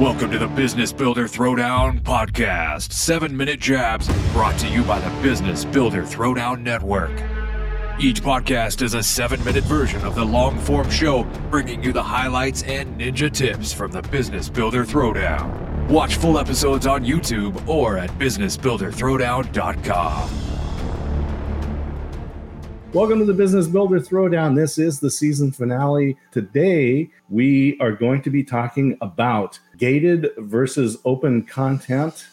Welcome to the Business Builder Throwdown Podcast. Seven minute jabs brought to you by the Business Builder Throwdown Network. Each podcast is a seven minute version of the long form show, bringing you the highlights and ninja tips from the Business Builder Throwdown. Watch full episodes on YouTube or at businessbuilderthrowdown.com. Welcome to the Business Builder Throwdown. This is the season finale. Today, we are going to be talking about gated versus open content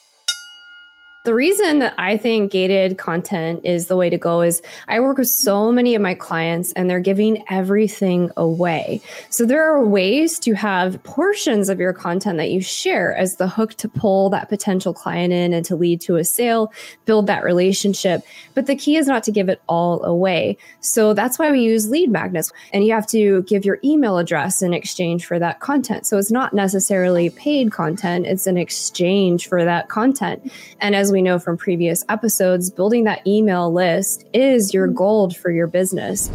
the reason that I think gated content is the way to go is I work with so many of my clients and they're giving everything away. So there are ways to have portions of your content that you share as the hook to pull that potential client in and to lead to a sale, build that relationship. But the key is not to give it all away. So that's why we use lead magnets. And you have to give your email address in exchange for that content. So it's not necessarily paid content, it's an exchange for that content. And as we know from previous episodes, building that email list is your mm-hmm. gold for your business.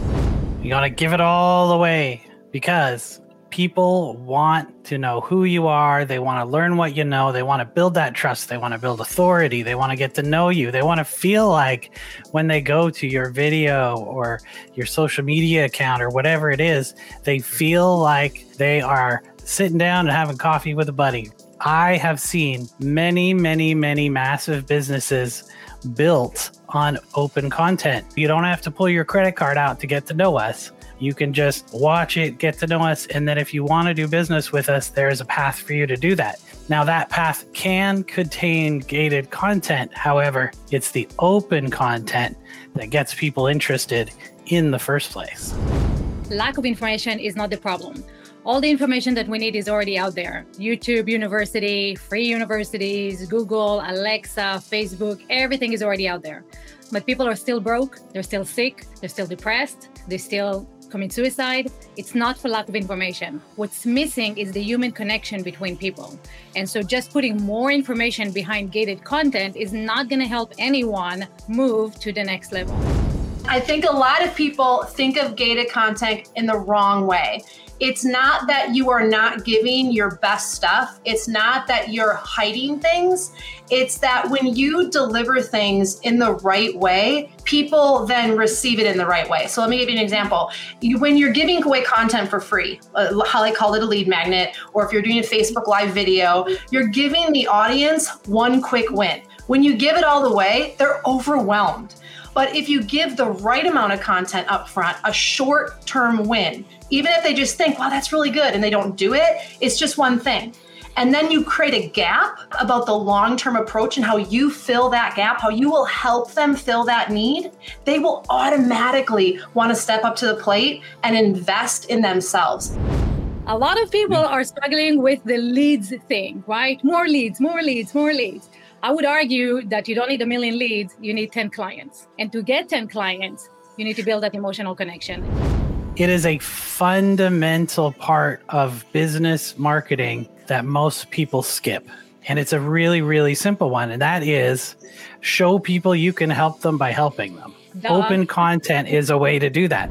You got to give it all away because people want to know who you are. They want to learn what you know. They want to build that trust. They want to build authority. They want to get to know you. They want to feel like when they go to your video or your social media account or whatever it is, they feel like they are sitting down and having coffee with a buddy I have seen many, many, many massive businesses built on open content. You don't have to pull your credit card out to get to know us. You can just watch it, get to know us, and then if you want to do business with us, there's a path for you to do that. Now, that path can contain gated content. However, it's the open content that gets people interested in the first place. Lack of information is not the problem all the information that we need is already out there YouTube University, free universities, Google, Alexa, Facebook, everything is already out there. But people are still broke, they're still sick, they're still depressed, they still commit suicide. It's not for lack of information. What's missing is the human connection between people. And so just putting more information behind gated content is not going to help anyone move to the next level. I think a lot of people think of gated content in the wrong way it's not that you are not giving your best stuff. It's not that you're hiding things. It's that when you deliver things in the right way, people then receive it in the right way. So let me give you an example. You, when you're giving away content for free, uh, how I call it a lead magnet, or if you're doing a Facebook Live video, you're giving the audience one quick win. When you give it all the way, they're overwhelmed. But if you give the right amount of content up front, a short term win, even if they just think, wow, that's really good, and they don't do it, it's just one thing. And then you create a gap about the long term approach and how you fill that gap, how you will help them fill that need. They will automatically want to step up to the plate and invest in themselves. A lot of people are struggling with the leads thing, right? More leads, more leads, more leads. I would argue that you don't need a million leads, you need 10 clients. And to get 10 clients, you need to build that emotional connection. It is a fundamental part of business marketing that most people skip. And it's a really, really simple one. And that is show people you can help them by helping them. Open content is a way to do that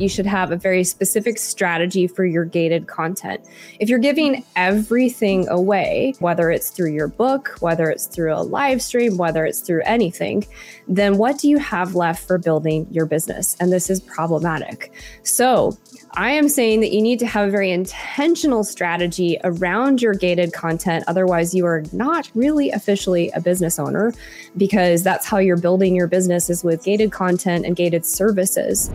you should have a very specific strategy for your gated content. If you're giving everything away, whether it's through your book, whether it's through a live stream, whether it's through anything, then what do you have left for building your business? And this is problematic. So, I am saying that you need to have a very intentional strategy around your gated content. Otherwise, you are not really officially a business owner because that's how you're building your business is with gated content and gated services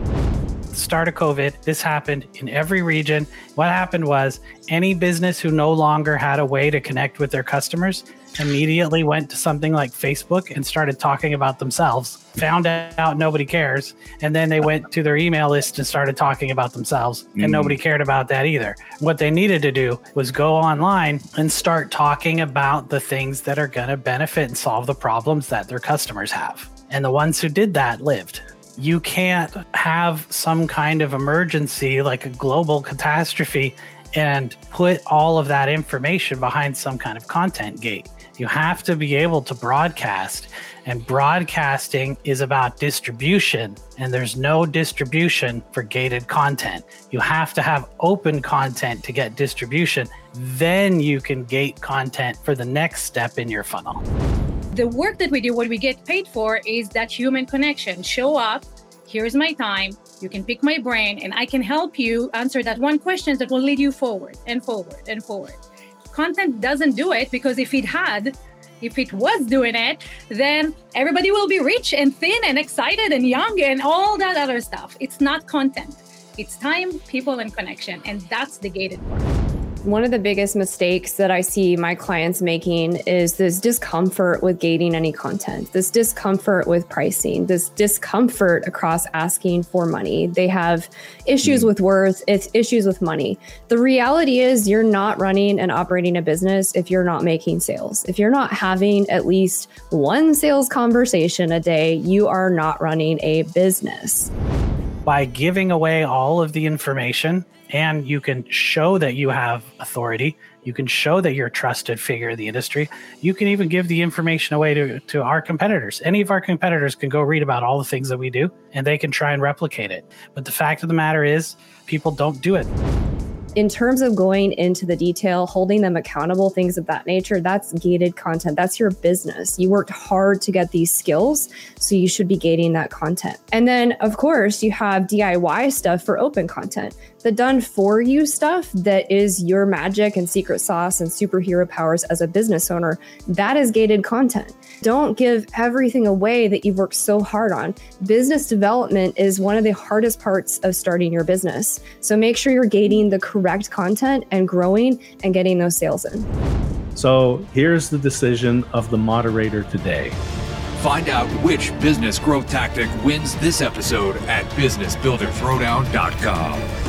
the start of COVID, this happened in every region. What happened was any business who no longer had a way to connect with their customers immediately went to something like Facebook and started talking about themselves, found out nobody cares, and then they went to their email list and started talking about themselves, and mm. nobody cared about that either. What they needed to do was go online and start talking about the things that are going to benefit and solve the problems that their customers have. And the ones who did that lived you can't have some kind of emergency like a global catastrophe and put all of that information behind some kind of content gate. You have to be able to broadcast. And broadcasting is about distribution, and there's no distribution for gated content. You have to have open content to get distribution. Then you can gate content for the next step in your funnel. The work that we do, what we get paid for, is that human connection. Show up, here's my time, you can pick my brain, and I can help you answer that one question that will lead you forward and forward and forward. Content doesn't do it because if it had, if it was doing it, then everybody will be rich and thin and excited and young and all that other stuff. It's not content, it's time, people, and connection. And that's the gated part. One of the biggest mistakes that I see my clients making is this discomfort with gating any content, this discomfort with pricing, this discomfort across asking for money. They have issues mm. with worth, it's issues with money. The reality is you're not running and operating a business if you're not making sales. If you're not having at least one sales conversation a day, you are not running a business. By giving away all of the information, and you can show that you have authority. You can show that you're a trusted figure in the industry. You can even give the information away to, to our competitors. Any of our competitors can go read about all the things that we do and they can try and replicate it. But the fact of the matter is, people don't do it in terms of going into the detail, holding them accountable, things of that nature, that's gated content. That's your business. You worked hard to get these skills, so you should be gating that content. And then, of course, you have DIY stuff for open content. The done for you stuff that is your magic and secret sauce and superhero powers as a business owner, that is gated content. Don't give everything away that you've worked so hard on. Business development is one of the hardest parts of starting your business. So make sure you're gating the correct content and growing and getting those sales in. So here's the decision of the moderator today. Find out which business growth tactic wins this episode at businessbuilderthrowdown.com.